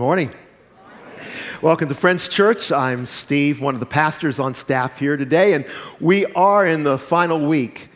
Morning. Welcome to Friends Church. I'm Steve, one of the pastors on staff here today, and we are in the final week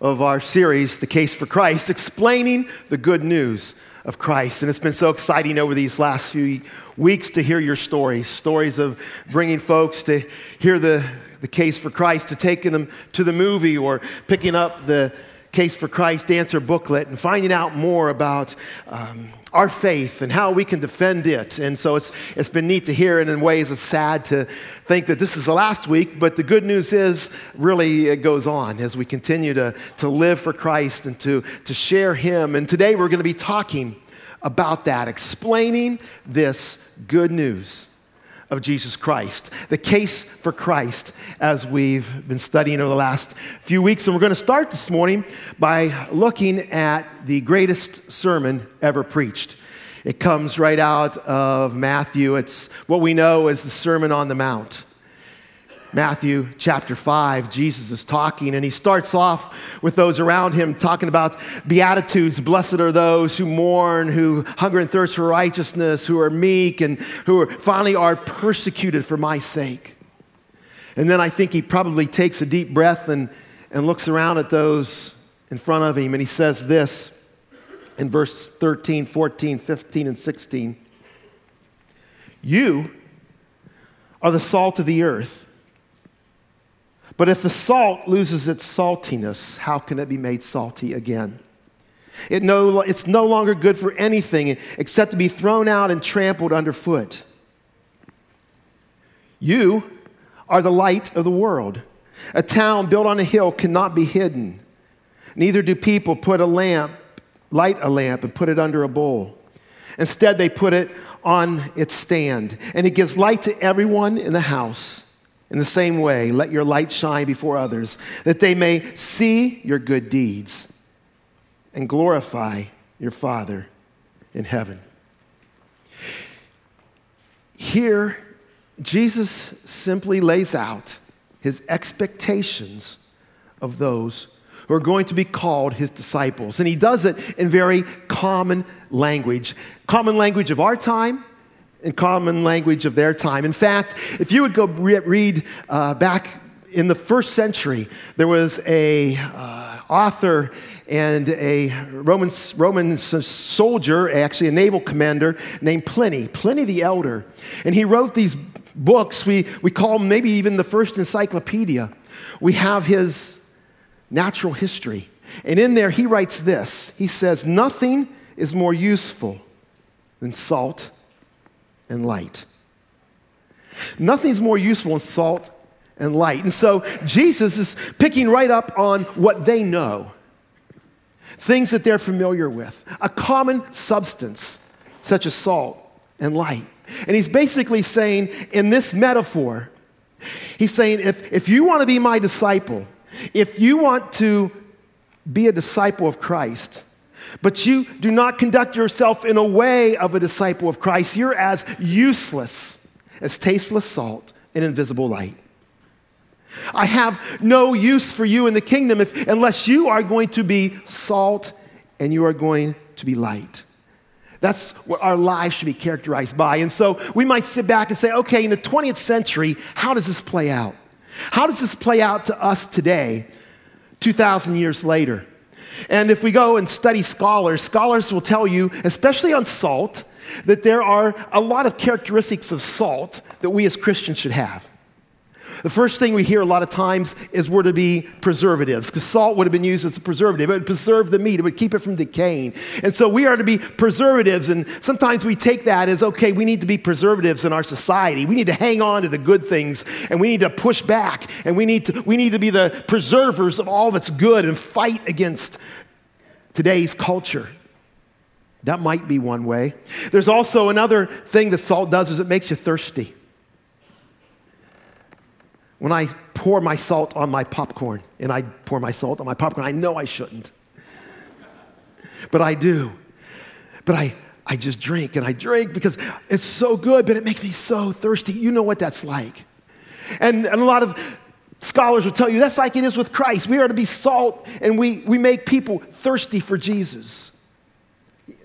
of our series, The Case for Christ, explaining the good news of Christ. And it's been so exciting over these last few weeks to hear your stories stories of bringing folks to hear the, the case for Christ, to taking them to the movie or picking up the Case for Christ answer booklet and finding out more about um, our faith and how we can defend it. And so it's, it's been neat to hear, and in ways it's sad to think that this is the last week, but the good news is really it goes on as we continue to, to live for Christ and to, to share Him. And today we're going to be talking about that, explaining this good news of Jesus Christ, the case for Christ, as we've been studying over the last few weeks. And we're going to start this morning by looking at the greatest sermon ever preached. It comes right out of Matthew. It's what we know as the Sermon on the Mount. Matthew chapter 5, Jesus is talking, and he starts off with those around him talking about Beatitudes. Blessed are those who mourn, who hunger and thirst for righteousness, who are meek, and who are, finally are persecuted for my sake. And then I think he probably takes a deep breath and, and looks around at those in front of him, and he says this in verse 13, 14, 15, and 16 You are the salt of the earth. But if the salt loses its saltiness, how can it be made salty again? It no, it's no longer good for anything except to be thrown out and trampled underfoot. You are the light of the world. A town built on a hill cannot be hidden. Neither do people put a lamp, light a lamp, and put it under a bowl. Instead, they put it on its stand, and it gives light to everyone in the house. In the same way, let your light shine before others, that they may see your good deeds and glorify your Father in heaven. Here, Jesus simply lays out his expectations of those who are going to be called his disciples. And he does it in very common language, common language of our time in common language of their time. In fact, if you would go re- read uh, back in the first century, there was a uh, author and a Roman, Roman soldier, actually a naval commander named Pliny, Pliny the Elder. And he wrote these books, we, we call maybe even the first encyclopedia. We have his natural history. And in there, he writes this He says, Nothing is more useful than salt and light. Nothing's more useful than salt and light. And so Jesus is picking right up on what they know, things that they're familiar with, a common substance such as salt and light. And he's basically saying, in this metaphor, he's saying, if, if you want to be my disciple, if you want to be a disciple of Christ, but you do not conduct yourself in a way of a disciple of Christ, you're as useless as tasteless salt and invisible light. I have no use for you in the kingdom if, unless you are going to be salt and you are going to be light. That's what our lives should be characterized by. And so we might sit back and say, okay, in the 20th century, how does this play out? How does this play out to us today, 2,000 years later? And if we go and study scholars, scholars will tell you, especially on salt, that there are a lot of characteristics of salt that we as Christians should have. The first thing we hear a lot of times is we're to be preservatives, because salt would have been used as a preservative. It would preserve the meat, it would keep it from decaying. And so we are to be preservatives, and sometimes we take that as okay, we need to be preservatives in our society. We need to hang on to the good things, and we need to push back, and we need to, we need to be the preservers of all that's good and fight against today's culture. That might be one way. There's also another thing that salt does is it makes you thirsty when I pour my salt on my popcorn, and I pour my salt on my popcorn, I know I shouldn't. But I do. But I, I just drink and I drink because it's so good, but it makes me so thirsty. You know what that's like. And, and a lot of scholars will tell you that's like it is with Christ. We are to be salt and we, we make people thirsty for Jesus.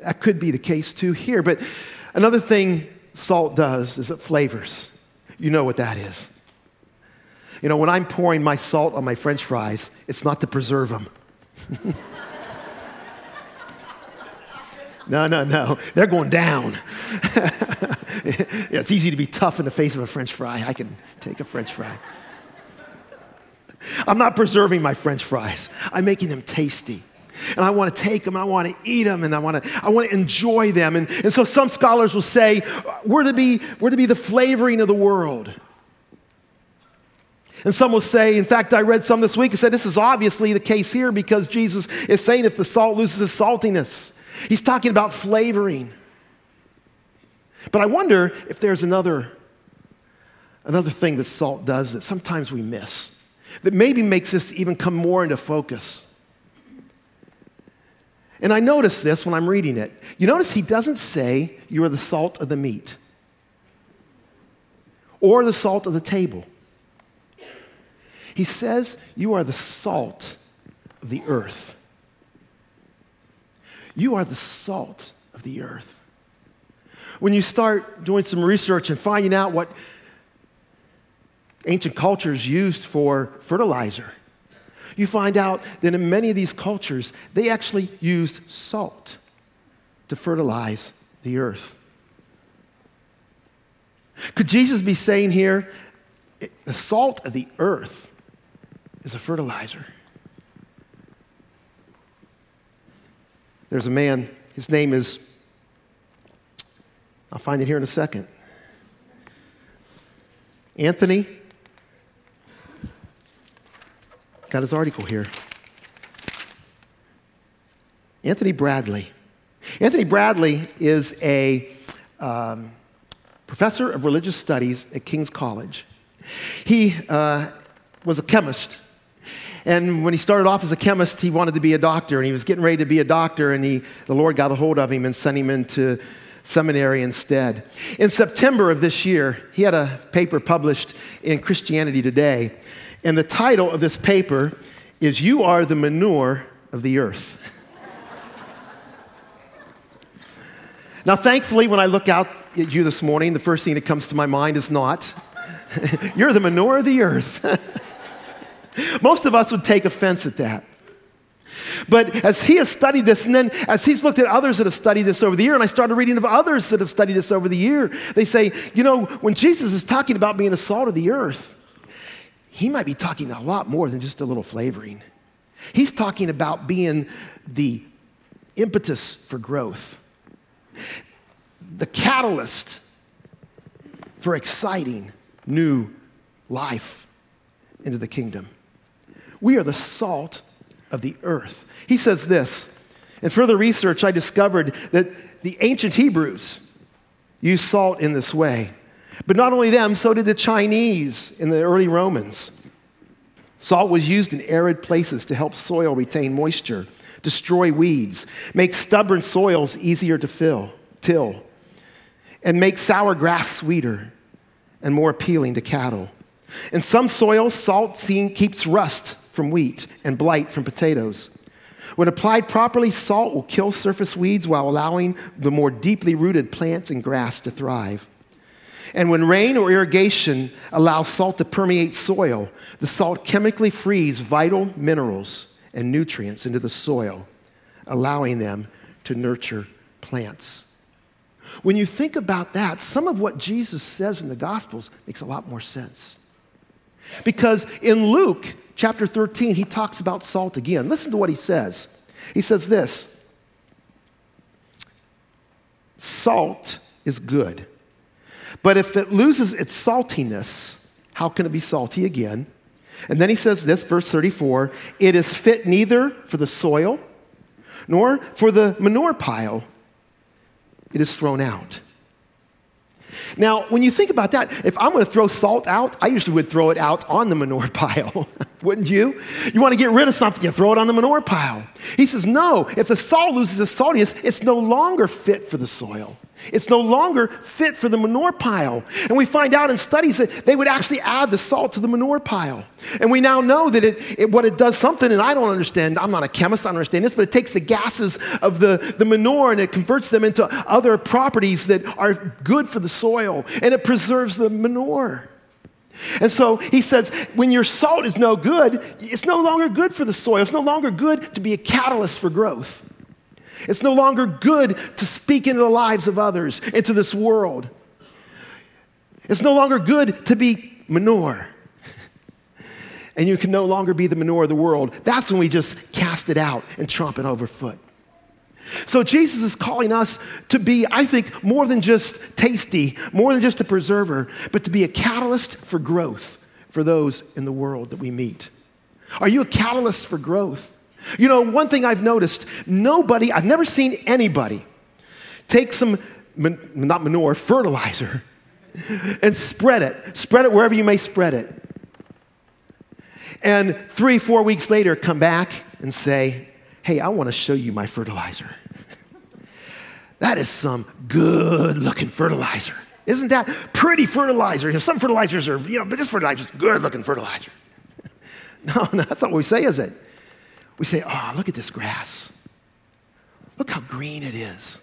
That could be the case too here, but Another thing salt does is it flavors. You know what that is. You know, when I'm pouring my salt on my french fries, it's not to preserve them. no, no, no. They're going down. yeah, it's easy to be tough in the face of a french fry. I can take a french fry. I'm not preserving my french fries, I'm making them tasty. And I want to take them, I want to eat them, and I want to, I want to enjoy them. And, and so some scholars will say we're to, be, we're to be the flavoring of the world. And some will say, in fact, I read some this week and said this is obviously the case here because Jesus is saying if the salt loses its saltiness, he's talking about flavoring. But I wonder if there's another, another thing that salt does that sometimes we miss, that maybe makes this even come more into focus. And I notice this when I'm reading it. You notice he doesn't say you are the salt of the meat or the salt of the table. He says, You are the salt of the earth. You are the salt of the earth. When you start doing some research and finding out what ancient cultures used for fertilizer, you find out that in many of these cultures, they actually used salt to fertilize the earth. Could Jesus be saying here, the salt of the earth is a fertilizer. There's a man, his name is, I'll find it here in a second. Anthony. Got his article here. Anthony Bradley. Anthony Bradley is a um, professor of religious studies at King's College. He uh, was a chemist and when he started off as a chemist, he wanted to be a doctor, and he was getting ready to be a doctor, and he, the Lord got a hold of him and sent him into seminary instead. In September of this year, he had a paper published in Christianity Today, and the title of this paper is You Are the Manure of the Earth. now, thankfully, when I look out at you this morning, the first thing that comes to my mind is not. You're the manure of the earth. Most of us would take offense at that. But as he has studied this, and then as he's looked at others that have studied this over the year, and I started reading of others that have studied this over the year, they say, you know, when Jesus is talking about being the salt of the earth, he might be talking a lot more than just a little flavoring. He's talking about being the impetus for growth, the catalyst for exciting new life into the kingdom. We are the salt of the earth. He says this. In further research, I discovered that the ancient Hebrews used salt in this way. But not only them, so did the Chinese and the early Romans. Salt was used in arid places to help soil retain moisture, destroy weeds, make stubborn soils easier to fill, till, and make sour grass sweeter and more appealing to cattle. In some soils, salt keeps rust from wheat and blight from potatoes. When applied properly, salt will kill surface weeds while allowing the more deeply rooted plants and grass to thrive. And when rain or irrigation allows salt to permeate soil, the salt chemically frees vital minerals and nutrients into the soil, allowing them to nurture plants. When you think about that, some of what Jesus says in the Gospels makes a lot more sense. Because in Luke, chapter 13, he talks about salt again. Listen to what he says. He says this Salt is good, but if it loses its saltiness, how can it be salty again? And then he says this, verse 34 it is fit neither for the soil nor for the manure pile, it is thrown out. Now, when you think about that, if I'm going to throw salt out, I usually would throw it out on the manure pile, wouldn't you? You want to get rid of something, you throw it on the manure pile. He says, no, if the salt loses its saltiness, it's no longer fit for the soil. It's no longer fit for the manure pile. And we find out in studies that they would actually add the salt to the manure pile. And we now know that it, it, what it does something, and I don't understand, I'm not a chemist, I don't understand this, but it takes the gases of the, the manure and it converts them into other properties that are good for the soil, and it preserves the manure. And so he says, when your salt is no good, it's no longer good for the soil. It's no longer good to be a catalyst for growth. It's no longer good to speak into the lives of others, into this world. It's no longer good to be manure. And you can no longer be the manure of the world. That's when we just cast it out and tromp it overfoot. So Jesus is calling us to be, I think, more than just tasty, more than just a preserver, but to be a catalyst for growth for those in the world that we meet. Are you a catalyst for growth? You know, one thing I've noticed nobody, I've never seen anybody take some, not manure, fertilizer, and spread it. Spread it wherever you may spread it. And three, four weeks later, come back and say, Hey, I want to show you my fertilizer. that is some good looking fertilizer. Isn't that pretty fertilizer? You know, some fertilizers are, you know, but this fertilizer is good looking fertilizer. no, no, that's not what we say, is it? We say, oh, look at this grass. Look how green it is.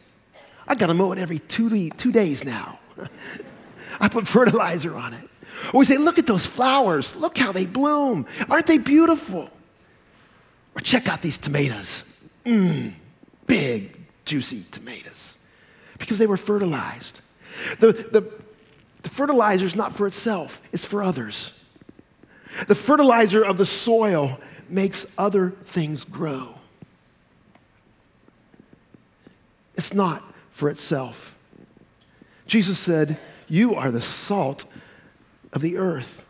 I got to mow it every two, two days now. I put fertilizer on it. Or we say, look at those flowers. Look how they bloom. Aren't they beautiful? Or check out these tomatoes. Mmm, big, juicy tomatoes. Because they were fertilized. The, the, the fertilizer is not for itself, it's for others. The fertilizer of the soil makes other things grow. It's not for itself. Jesus said, You are the salt of the earth.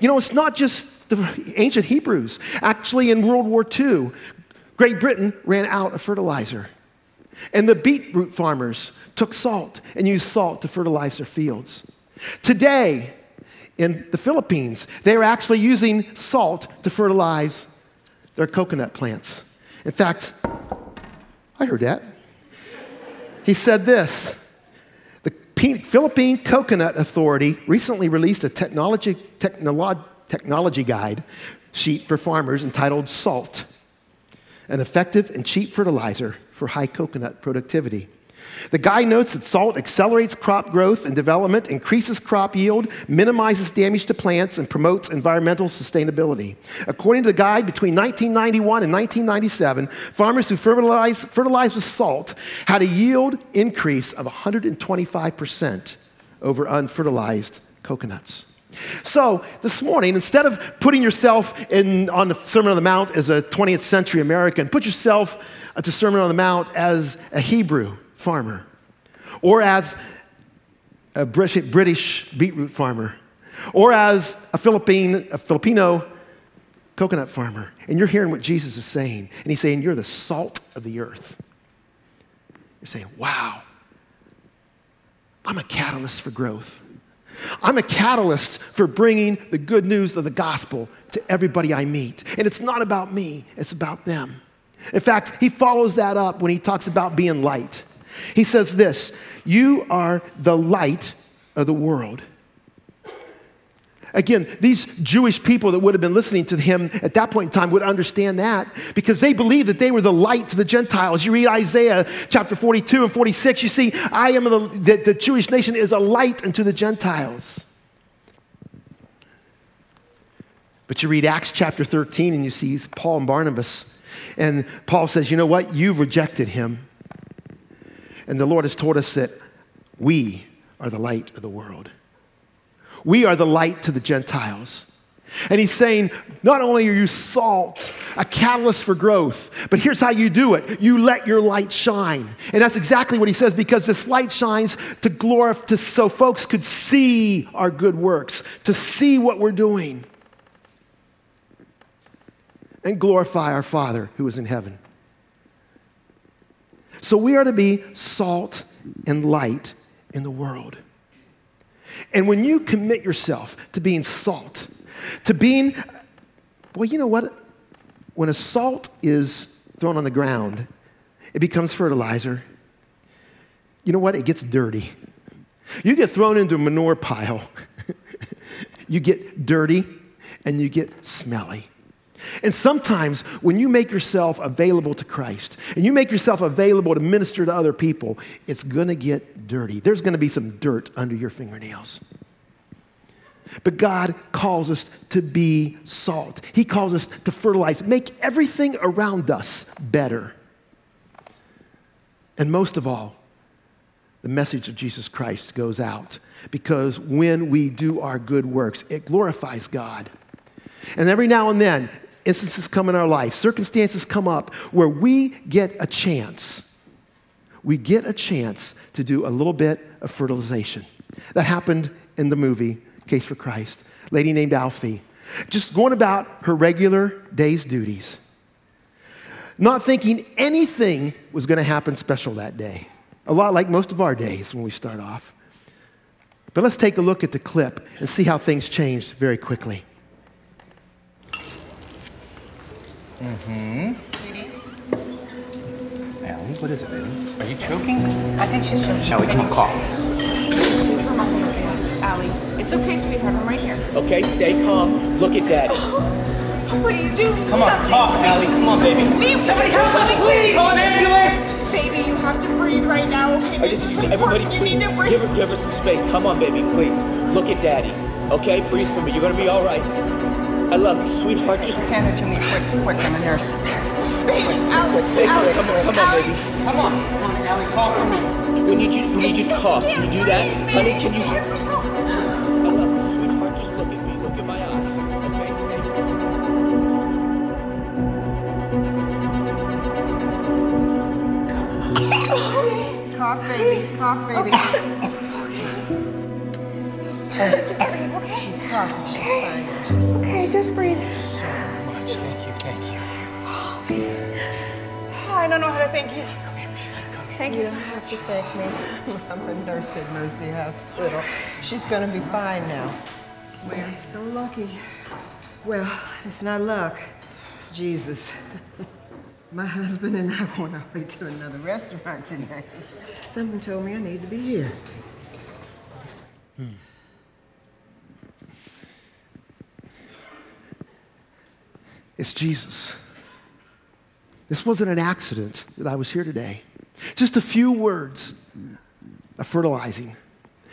You know, it's not just the ancient Hebrews. Actually, in World War II, Great Britain ran out of fertilizer. And the beetroot farmers took salt and used salt to fertilize their fields. Today, in the Philippines, they are actually using salt to fertilize their coconut plants. In fact, I heard that. He said this The Philippine Coconut Authority recently released a technology, technolo- technology guide sheet for farmers entitled Salt, an effective and cheap fertilizer for high coconut productivity. The guide notes that salt accelerates crop growth and development, increases crop yield, minimizes damage to plants, and promotes environmental sustainability. According to the guide, between 1991 and 1997, farmers who fertilized, fertilized with salt had a yield increase of 125% over unfertilized coconuts. So, this morning, instead of putting yourself in, on the Sermon on the Mount as a 20th century American, put yourself at the Sermon on the Mount as a Hebrew farmer, or as a British beetroot farmer, or as a, Philippine, a Filipino coconut farmer. And you're hearing what Jesus is saying. And he's saying, You're the salt of the earth. You're saying, Wow, I'm a catalyst for growth. I'm a catalyst for bringing the good news of the gospel to everybody I meet. And it's not about me, it's about them. In fact, he follows that up when he talks about being light. He says this You are the light of the world. Again, these Jewish people that would have been listening to him at that point in time would understand that because they believed that they were the light to the Gentiles. You read Isaiah chapter 42 and 46, you see, I am the, the, the Jewish nation is a light unto the Gentiles. But you read Acts chapter 13 and you see Paul and Barnabas. And Paul says, You know what? You've rejected him. And the Lord has told us that we are the light of the world. We are the light to the Gentiles. And he's saying, not only are you salt, a catalyst for growth, but here's how you do it. You let your light shine. And that's exactly what he says because this light shines to glorify, to, so folks could see our good works, to see what we're doing, and glorify our Father who is in heaven. So we are to be salt and light in the world. And when you commit yourself to being salt, to being, well, you know what? When a salt is thrown on the ground, it becomes fertilizer. you know what? It gets dirty. You get thrown into a manure pile, you get dirty, and you get smelly. And sometimes when you make yourself available to Christ and you make yourself available to minister to other people, it's gonna get dirty. There's gonna be some dirt under your fingernails. But God calls us to be salt. He calls us to fertilize, make everything around us better. And most of all, the message of Jesus Christ goes out because when we do our good works, it glorifies God. And every now and then, instances come in our life, circumstances come up where we get a chance. We get a chance to do a little bit of fertilization. That happened in the movie Case for Christ. Lady named Alfie, just going about her regular day's duties, not thinking anything was going to happen special that day. A lot like most of our days when we start off. But let's take a look at the clip and see how things changed very quickly. Mm-hmm. Sweetie. Allie, what is it, baby? Are you choking? I think she's choking. Shall we come on, cough. Allie, it's okay, sweetheart. I'm right here. Okay, stay calm. Look at Daddy. Please do Come on, something. cough, Allie. Come on, baby. Need Somebody help us, something, please! Call an ambulance! Baby, you have to breathe right now. Okay, I this just, is everybody. You please, need to breathe. give her, give her some space. Come on, baby, please. Look at Daddy. Okay, breathe for me. You're gonna be all right. I love you, sweetheart. Just Hand her to me quick, quick, I'm a nurse. Allie, stay Allie, quiet. Come on, come on, baby. Come on, come on, Allie, call for me. We need you. We need you to cough. Can you do that, honey? Can you? I love you, sweetheart. Just look at me. Look at my eyes. Okay, stay. Cough, baby, cough, baby. She's coughing, she's fine. She's Okay, just breathe. So much. Thank you. Thank you. I don't know how to thank you. Come here, come here. Thank you You so don't much. have to thank me. I'm a nurse at Mercy Hospital. She's gonna be fine now. We're so lucky. Well, it's not luck, it's Jesus. My husband and I went our way to another restaurant tonight. Someone told me I need to be here. Hmm. It's Jesus. This wasn't an accident that I was here today. Just a few words of fertilizing.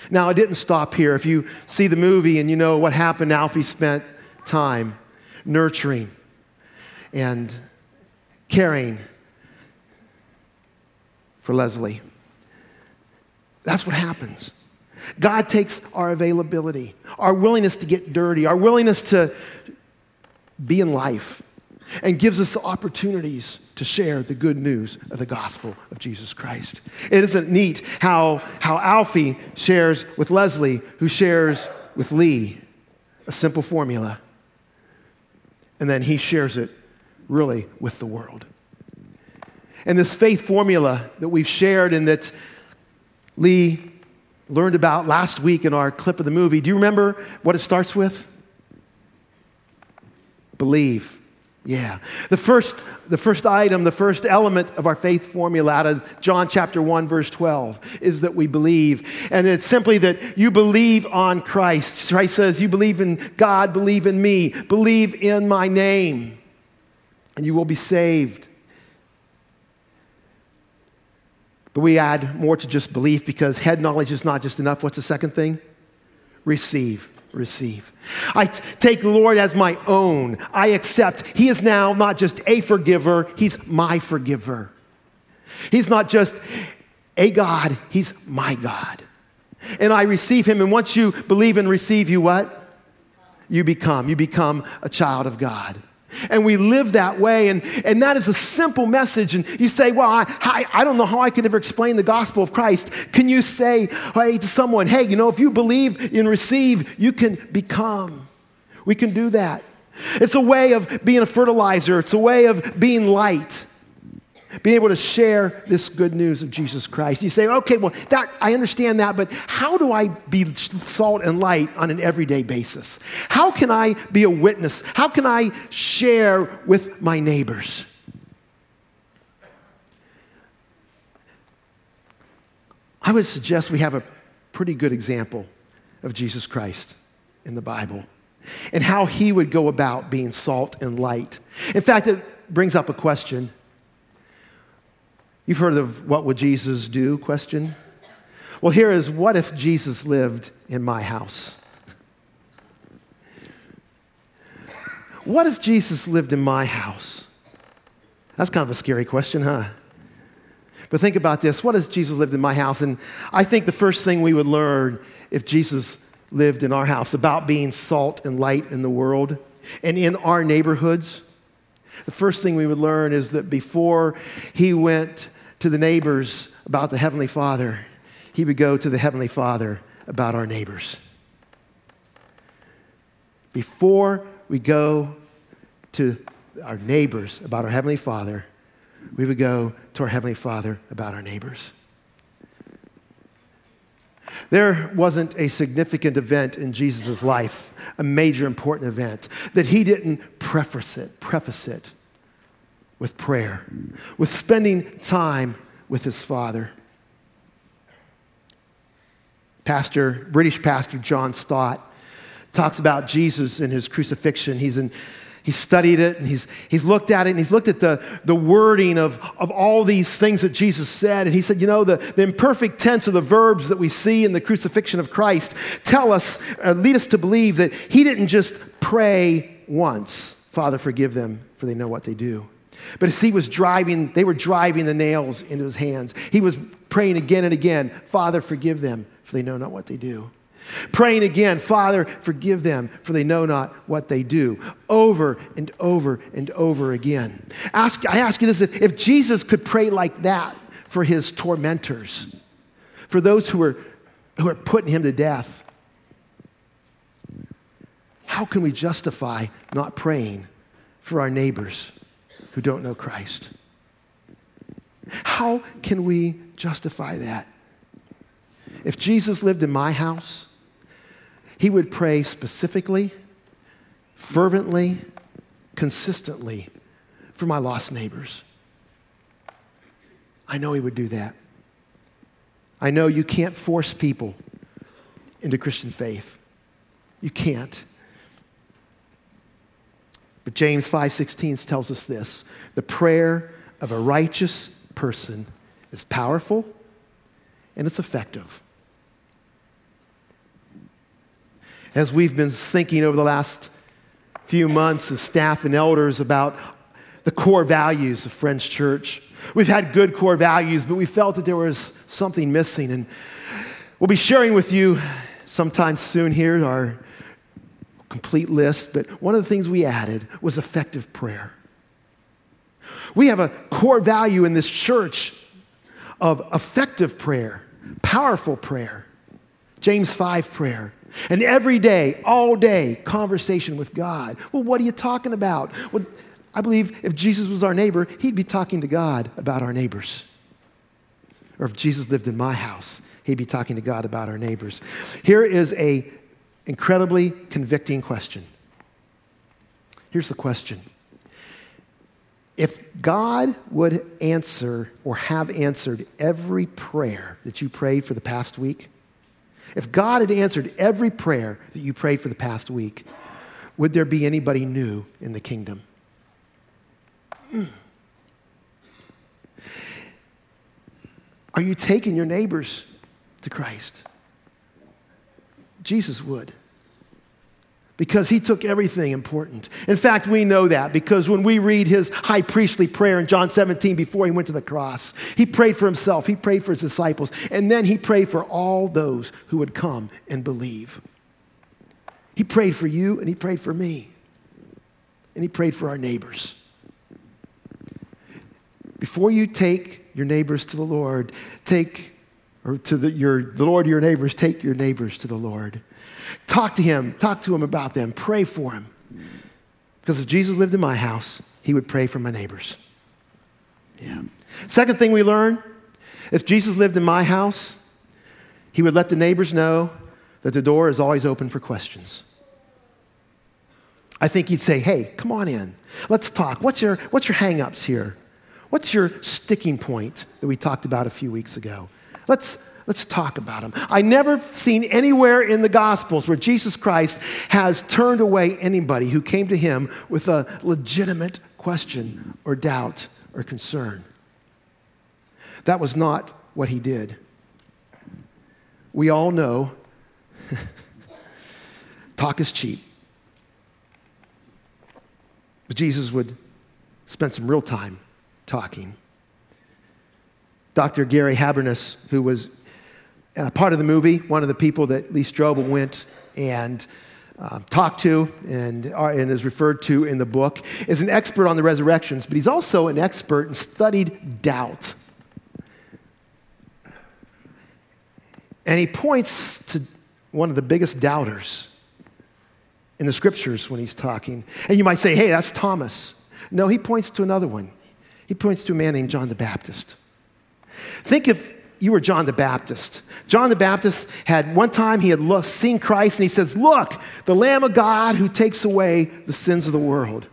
Now, I didn't stop here. If you see the movie and you know what happened, Alfie spent time nurturing and caring for Leslie. That's what happens. God takes our availability, our willingness to get dirty, our willingness to be in life, and gives us opportunities to share the good news of the gospel of Jesus Christ. It isn't neat how, how Alfie shares with Leslie, who shares with Lee a simple formula, and then he shares it really with the world. And this faith formula that we've shared and that Lee learned about last week in our clip of the movie, do you remember what it starts with? Believe. Yeah. The first, the first item, the first element of our faith formula out of John chapter 1, verse 12, is that we believe. And it's simply that you believe on Christ. Christ says, You believe in God, believe in me, believe in my name, and you will be saved. But we add more to just belief because head knowledge is not just enough. What's the second thing? Receive. Receive. I t- take the Lord as my own. I accept. He is now not just a forgiver, He's my forgiver. He's not just a God, He's my God. And I receive Him. And once you believe and receive, you what? You become. You become a child of God. And we live that way, and, and that is a simple message. And you say, Well, I, I, I don't know how I could ever explain the gospel of Christ. Can you say hey, to someone, Hey, you know, if you believe and receive, you can become? We can do that. It's a way of being a fertilizer, it's a way of being light, being able to share this good news of Jesus Christ. You say, Okay, well, that, I understand that, but how do I be salt and light on an everyday basis? How can I be a witness? How can I share with my neighbors? I would suggest we have a pretty good example of Jesus Christ in the Bible and how he would go about being salt and light. In fact, it brings up a question. You've heard of what would Jesus do question? Well, here is what if Jesus lived in my house? What if Jesus lived in my house? That's kind of a scary question, huh? But think about this what if Jesus lived in my house? And I think the first thing we would learn if Jesus lived in our house about being salt and light in the world and in our neighborhoods, the first thing we would learn is that before he went to the neighbors about the Heavenly Father, he would go to the Heavenly Father about our neighbors. Before we go to our neighbors about our Heavenly Father, we would go to our Heavenly Father about our neighbors. There wasn't a significant event in Jesus' life, a major important event, that he didn't preface it, preface it with prayer, with spending time with his Father. Pastor, British pastor John Stott talks about Jesus and his crucifixion. He's in He's studied it and he's, he's looked at it and he's looked at the, the wording of, of all these things that Jesus said. And he said, you know, the, the imperfect tense of the verbs that we see in the crucifixion of Christ tell us, uh, lead us to believe that he didn't just pray once, Father, forgive them, for they know what they do. But as he was driving, they were driving the nails into his hands. He was praying again and again, Father, forgive them, for they know not what they do. Praying again, Father, forgive them, for they know not what they do. Over and over and over again. Ask, I ask you this if, Jesus could pray like that for his tormentors, for those who are, who are putting him to death, how can we justify not praying for our neighbors who don't know Christ? How can we justify that? If Jesus lived in my house, he would pray specifically, fervently, consistently for my lost neighbors. I know he would do that. I know you can't force people into Christian faith. You can't. But James 5:16 tells us this, the prayer of a righteous person is powerful and it's effective. as we've been thinking over the last few months as staff and elders about the core values of Friends Church. We've had good core values, but we felt that there was something missing. And we'll be sharing with you sometime soon here our complete list. But one of the things we added was effective prayer. We have a core value in this church of effective prayer, powerful prayer, James 5 prayer. And every day, all day, conversation with God. Well, what are you talking about? Well, I believe if Jesus was our neighbor, he'd be talking to God about our neighbors. Or if Jesus lived in my house, he'd be talking to God about our neighbors. Here is a incredibly convicting question. Here's the question. If God would answer or have answered every prayer that you prayed for the past week, if God had answered every prayer that you prayed for the past week, would there be anybody new in the kingdom? Are you taking your neighbors to Christ? Jesus would because he took everything important. In fact, we know that because when we read his high priestly prayer in John 17 before he went to the cross, he prayed for himself, he prayed for his disciples, and then he prayed for all those who would come and believe. He prayed for you and he prayed for me, and he prayed for our neighbors. Before you take your neighbors to the Lord, take or to the, your, the Lord, your neighbors, take your neighbors to the Lord. Talk to him, talk to him about them, pray for him. Because if Jesus lived in my house, he would pray for my neighbors. Yeah. Second thing we learn if Jesus lived in my house, he would let the neighbors know that the door is always open for questions. I think he'd say, hey, come on in. Let's talk. What's your, what's your hang ups here? What's your sticking point that we talked about a few weeks ago? Let's, Let's talk about him. I never seen anywhere in the Gospels where Jesus Christ has turned away anybody who came to him with a legitimate question or doubt or concern. That was not what he did. We all know talk is cheap. But Jesus would spend some real time talking. Dr. Gary Habermas, who was uh, part of the movie, one of the people that Lee Strobel went and uh, talked to and, and is referred to in the book, is an expert on the resurrections, but he's also an expert and studied doubt. And he points to one of the biggest doubters in the scriptures when he's talking. And you might say, hey, that's Thomas. No, he points to another one. He points to a man named John the Baptist. Think if you were John the Baptist. John the Baptist had one time he had seen Christ and he says, Look, the Lamb of God who takes away the sins of the world.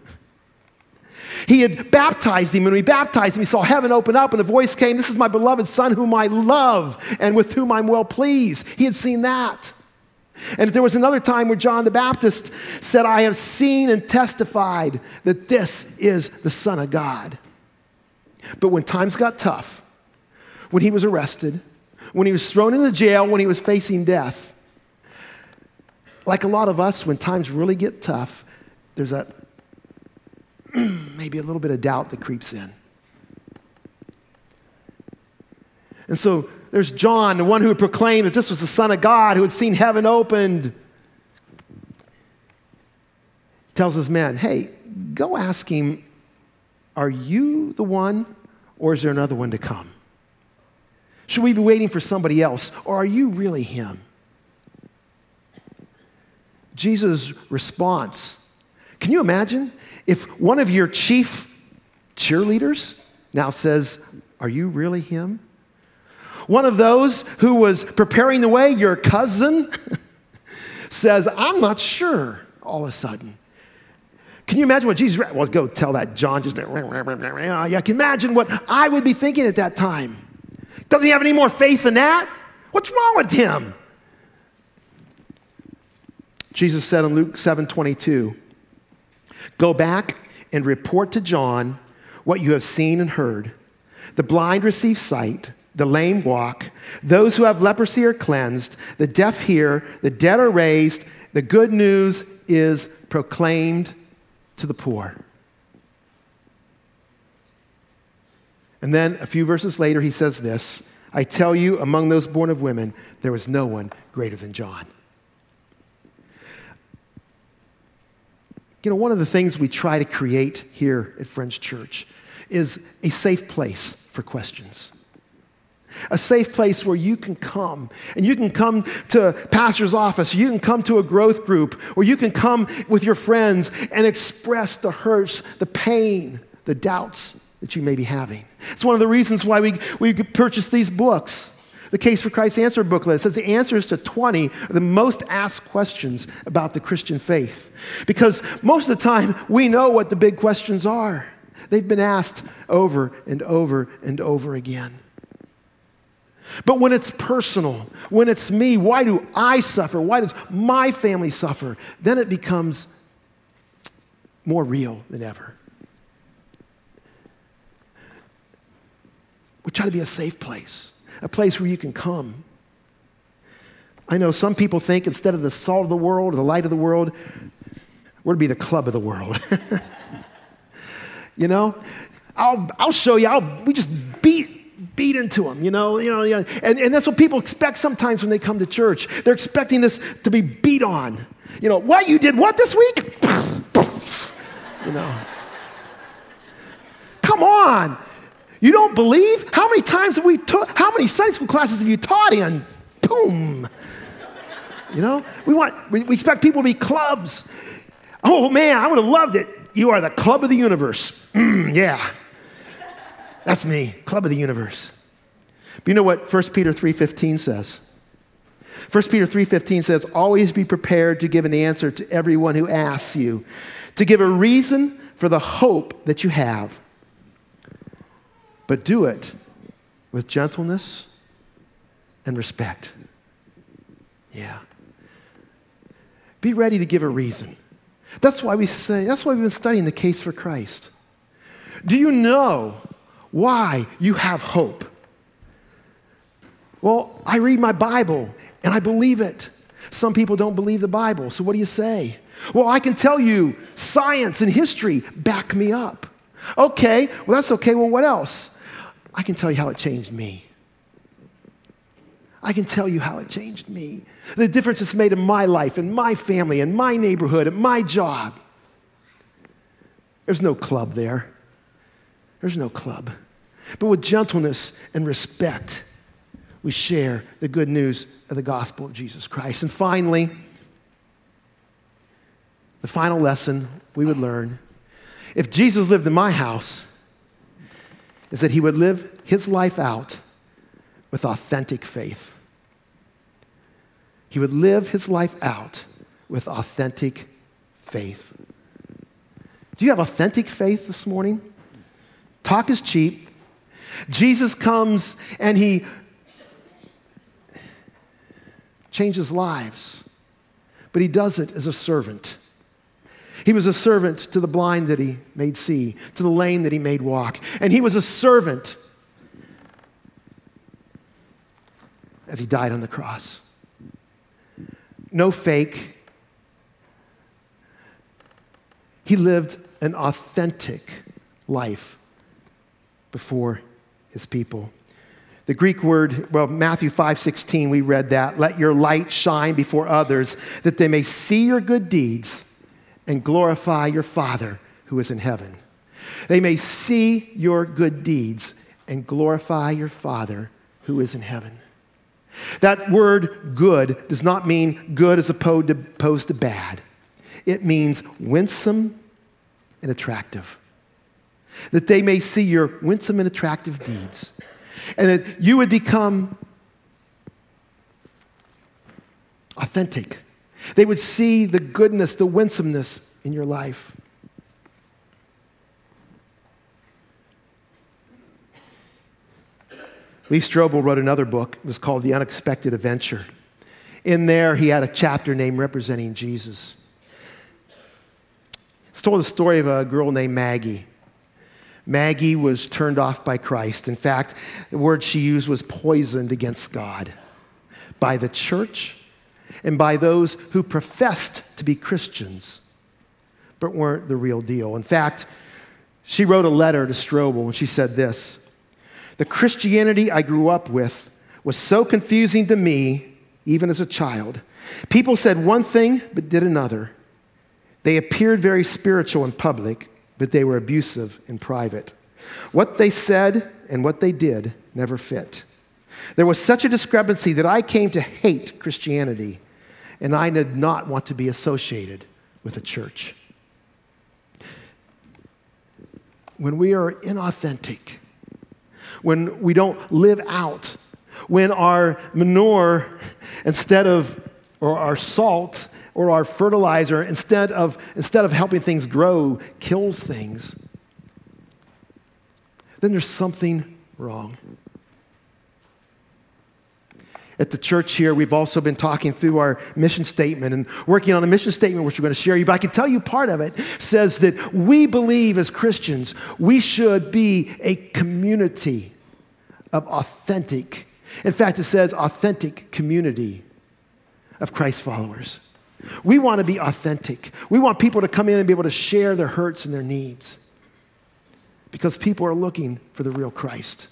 He had baptized him, and when he baptized him, he saw heaven open up, and the voice came, This is my beloved Son whom I love and with whom I'm well pleased. He had seen that. And if there was another time where John the Baptist said, I have seen and testified that this is the Son of God. But when times got tough, when he was arrested, when he was thrown into jail, when he was facing death, like a lot of us, when times really get tough, there's that maybe a little bit of doubt that creeps in. And so there's John, the one who proclaimed that this was the Son of God, who had seen heaven opened. Tells his men, hey, go ask him, are you the one, or is there another one to come? Should we be waiting for somebody else, or are you really him? Jesus' response can you imagine if one of your chief cheerleaders now says, Are you really him? One of those who was preparing the way, your cousin, says, I'm not sure all of a sudden. Can you imagine what Jesus, well, go tell that John just, yeah, I can imagine what I would be thinking at that time. Doesn't he have any more faith than that? What's wrong with him? Jesus said in Luke 7 22, Go back and report to John what you have seen and heard. The blind receive sight the lame walk, those who have leprosy are cleansed, the deaf hear, the dead are raised, the good news is proclaimed to the poor. And then a few verses later, he says this I tell you, among those born of women, there was no one greater than John. You know, one of the things we try to create here at Friends Church is a safe place for questions a safe place where you can come and you can come to pastor's office you can come to a growth group or you can come with your friends and express the hurts the pain the doubts that you may be having it's one of the reasons why we, we purchase these books the case for christ answer booklet it says the answers to 20 are the most asked questions about the christian faith because most of the time we know what the big questions are they've been asked over and over and over again but when it's personal, when it's me, why do I suffer? Why does my family suffer? Then it becomes more real than ever. We try to be a safe place, a place where you can come. I know some people think instead of the salt of the world or the light of the world, we're to be the club of the world. you know, I'll, I'll show you, I'll, we just beat beat into them, you know, you know, you know. And, and that's what people expect sometimes when they come to church. They're expecting this to be beat on. You know, what you did what this week? you know. Come on. You don't believe? How many times have we taught? How many Sunday school classes have you taught in? Boom. You know, we want, we, we expect people to be clubs. Oh man, I would have loved it. You are the club of the universe. Mm, yeah. That's me, club of the universe. But you know what 1 Peter 3:15 says? 1 Peter 3:15 says, "Always be prepared to give an answer to everyone who asks you, to give a reason for the hope that you have. But do it with gentleness and respect. Yeah. Be ready to give a reason. That's why we say, that's why we've been studying the case for Christ. Do you know why you have hope? Well, I read my Bible and I believe it. Some people don't believe the Bible, so what do you say? Well, I can tell you science and history back me up. Okay, well, that's okay. Well, what else? I can tell you how it changed me. I can tell you how it changed me. The difference it's made in my life, in my family, in my neighborhood, in my job. There's no club there. There's no club. But with gentleness and respect, we share the good news of the gospel of Jesus Christ. And finally, the final lesson we would learn if Jesus lived in my house is that he would live his life out with authentic faith. He would live his life out with authentic faith. Do you have authentic faith this morning? Talk is cheap. Jesus comes and he changes lives, but he does it as a servant. He was a servant to the blind that he made see, to the lame that he made walk. And he was a servant as he died on the cross. No fake. He lived an authentic life before his people. The Greek word, well, Matthew 5 16, we read that. Let your light shine before others, that they may see your good deeds and glorify your Father who is in heaven. They may see your good deeds and glorify your Father who is in heaven. That word good does not mean good as opposed to, opposed to bad, it means winsome and attractive. That they may see your winsome and attractive deeds, and that you would become authentic they would see the goodness, the winsomeness in your life. Lee Strobel wrote another book. It was called The Unexpected Adventure. In there, he had a chapter named Representing Jesus. It's told the story of a girl named Maggie. Maggie was turned off by Christ. In fact, the word she used was poisoned against God by the church and by those who professed to be Christians but weren't the real deal. In fact, she wrote a letter to Strobel and she said this The Christianity I grew up with was so confusing to me, even as a child. People said one thing but did another. They appeared very spiritual in public, but they were abusive in private. What they said and what they did never fit. There was such a discrepancy that I came to hate Christianity, and I did not want to be associated with a church. When we are inauthentic, when we don't live out, when our manure, instead of, or our salt, or our fertilizer, instead of, instead of helping things grow, kills things, then there's something wrong. At the church here, we've also been talking through our mission statement and working on a mission statement, which we're going to share you. But I can tell you part of it says that we believe as Christians we should be a community of authentic, in fact, it says authentic community of Christ followers. We want to be authentic. We want people to come in and be able to share their hurts and their needs because people are looking for the real Christ.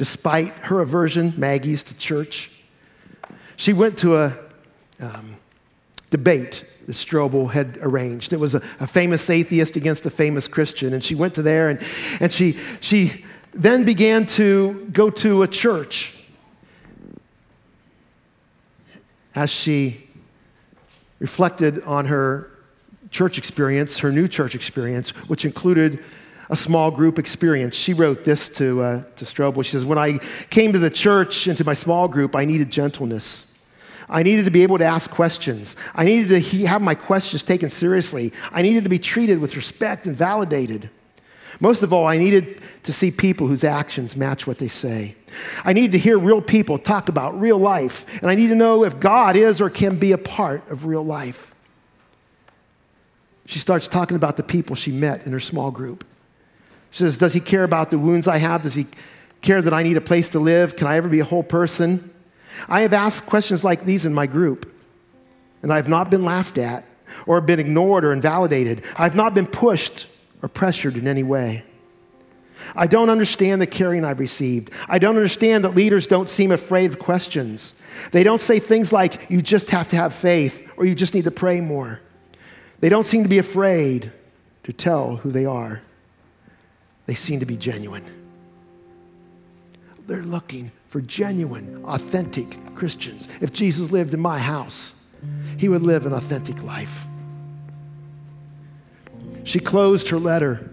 Despite her aversion, Maggie's, to church. She went to a um, debate that Strobel had arranged. It was a, a, famous atheist against a famous Christian, and she went to there, and, and she, she then began to go to a church. As she reflected on her church experience, her new church experience, which included a small group experience. She wrote this to, uh, to Strobel. She says, When I came to the church and to my small group, I needed gentleness. I needed to be able to ask questions. I needed to have my questions taken seriously. I needed to be treated with respect and validated. Most of all, I needed to see people whose actions match what they say. I needed to hear real people talk about real life, and I need to know if God is or can be a part of real life. She starts talking about the people she met in her small group. She says, Does he care about the wounds I have? Does he care that I need a place to live? Can I ever be a whole person? I have asked questions like these in my group, and I have not been laughed at or been ignored or invalidated. I've not been pushed or pressured in any way. I don't understand the caring I've received. I don't understand that leaders don't seem afraid of questions. They don't say things like, you just have to have faith or you just need to pray more. They don't seem to be afraid to tell who they are. They seem to be genuine. They're looking for genuine, authentic Christians. If Jesus lived in my house, he would live an authentic life. She closed her letter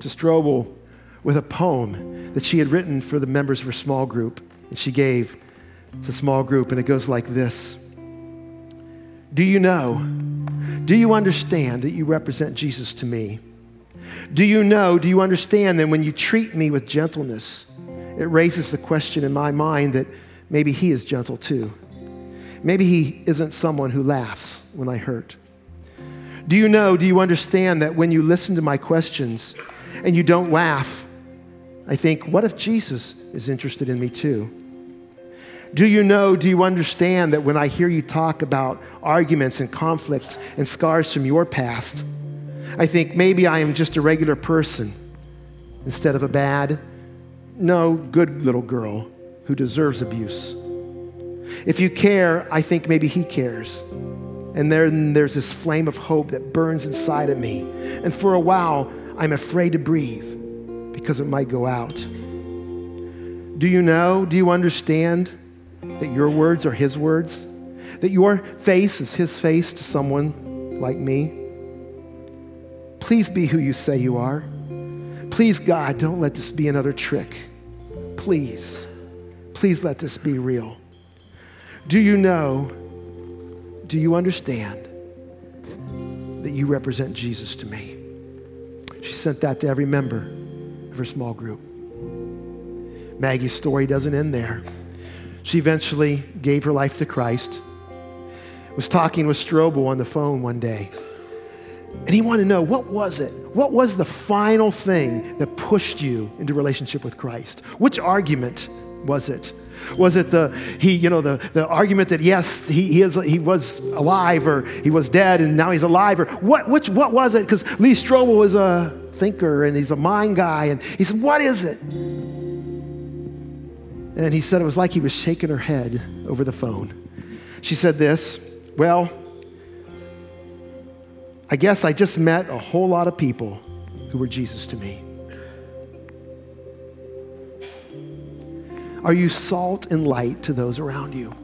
to Strobel with a poem that she had written for the members of her small group, and she gave the small group, and it goes like this Do you know? Do you understand that you represent Jesus to me? Do you know, do you understand that when you treat me with gentleness, it raises the question in my mind that maybe he is gentle too? Maybe he isn't someone who laughs when I hurt. Do you know, do you understand that when you listen to my questions and you don't laugh, I think, what if Jesus is interested in me too? Do you know, do you understand that when I hear you talk about arguments and conflict and scars from your past, I think maybe I am just a regular person instead of a bad, no, good little girl who deserves abuse. If you care, I think maybe he cares. And then there's this flame of hope that burns inside of me. And for a while, I'm afraid to breathe because it might go out. Do you know, do you understand that your words are His words? That your face is His face to someone like me? Please be who you say you are. Please, God, don't let this be another trick. Please, please let this be real. Do you know, do you understand that you represent Jesus to me? She sent that to every member of her small group. Maggie's story doesn't end there. She eventually gave her life to Christ. Was talking with Strobel on the phone one day. And he wanted to know what was it? What was the final thing that pushed you into relationship with Christ? Which argument was it? Was it the he, you know, the, the argument that yes, he, he is he was alive or he was dead and now he's alive? Or what which what was it? Because Lee Strobel was a thinker and he's a mind guy. And he said, What is it? And he said it was like he was shaking her head over the phone. She said this, Well, I guess I just met a whole lot of people who were Jesus to me. Are you salt and light to those around you?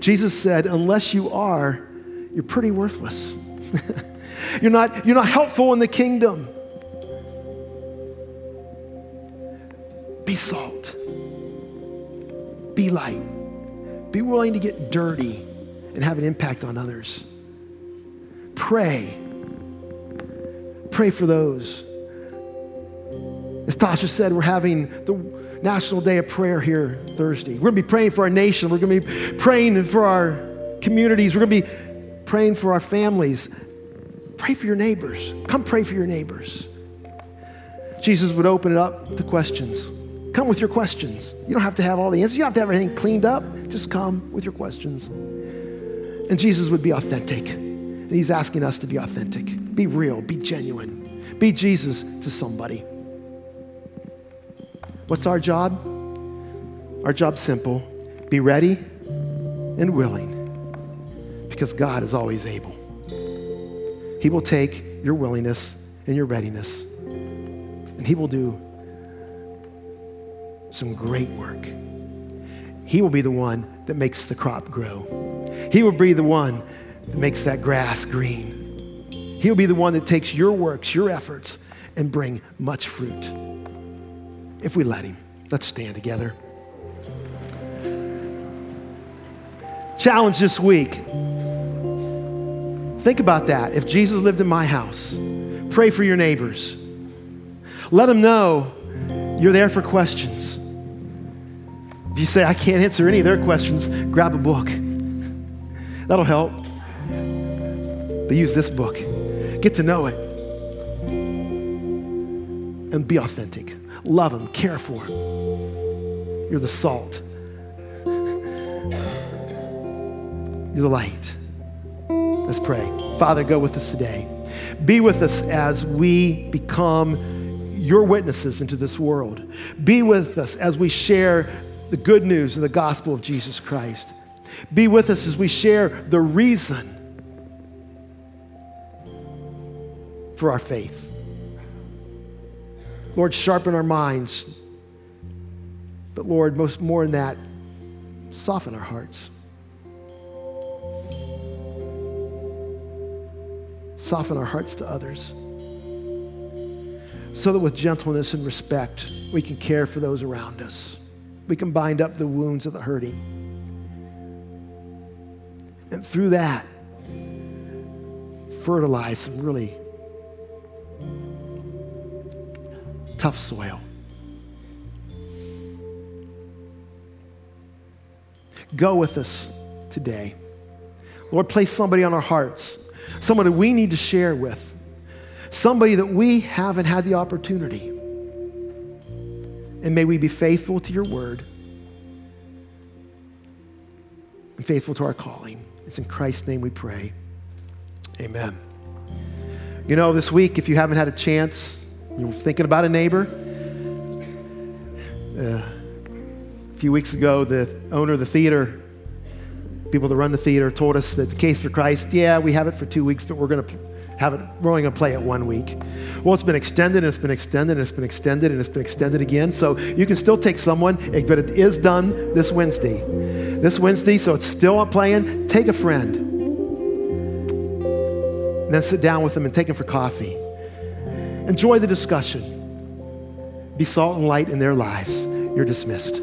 Jesus said, Unless you are, you're pretty worthless. You're not, you're not helpful in the kingdom. Be salt. Be light. Be willing to get dirty and have an impact on others. Pray. Pray for those. As Tasha said, we're having the National Day of Prayer here Thursday. We're going to be praying for our nation. We're going to be praying for our communities. We're going to be praying for our families. Pray for your neighbors. Come pray for your neighbors. Jesus would open it up to questions. Come with your questions. You don't have to have all the answers. You don't have to have everything cleaned up. Just come with your questions. And Jesus would be authentic. And he's asking us to be authentic. Be real. Be genuine. Be Jesus to somebody. What's our job? Our job's simple. Be ready and willing because God is always able. He will take your willingness and your readiness, and He will do some great work. He will be the one that makes the crop grow. He will be the one that makes that grass green. He will be the one that takes your works, your efforts, and bring much fruit. If we let Him, let's stand together. Challenge this week Think about that. If Jesus lived in my house, pray for your neighbors. Let them know you're there for questions. If you say, I can't answer any of their questions, grab a book. That'll help. But use this book. Get to know it. And be authentic. Love them, care for them. You're the salt. You're the light. Let's pray. Father, go with us today. Be with us as we become your witnesses into this world. Be with us as we share the good news and the gospel of Jesus Christ. Be with us as we share the reason for our faith. Lord, sharpen our minds. But Lord, most more than that, soften our hearts. Soften our hearts to others so that with gentleness and respect, we can care for those around us. We can bind up the wounds of the hurting. And through that, fertilize some really tough soil. Go with us today. Lord, place somebody on our hearts, someone that we need to share with somebody that we haven't had the opportunity. And may we be faithful to your word and faithful to our calling. It's in Christ's name we pray. Amen. You know, this week, if you haven't had a chance, you're thinking about a neighbor. Uh, a few weeks ago, the owner of the theater, people that run the theater, told us that the Case for Christ, yeah, we have it for two weeks, but we're going to have it, we're only going to play it one week. Well, it's been extended and it's been extended and it's been extended and it's been extended again. So you can still take someone, but it is done this Wednesday. This Wednesday, so it's still playing. Take a friend. And then sit down with them and take them for coffee. Enjoy the discussion. Be salt and light in their lives. You're dismissed.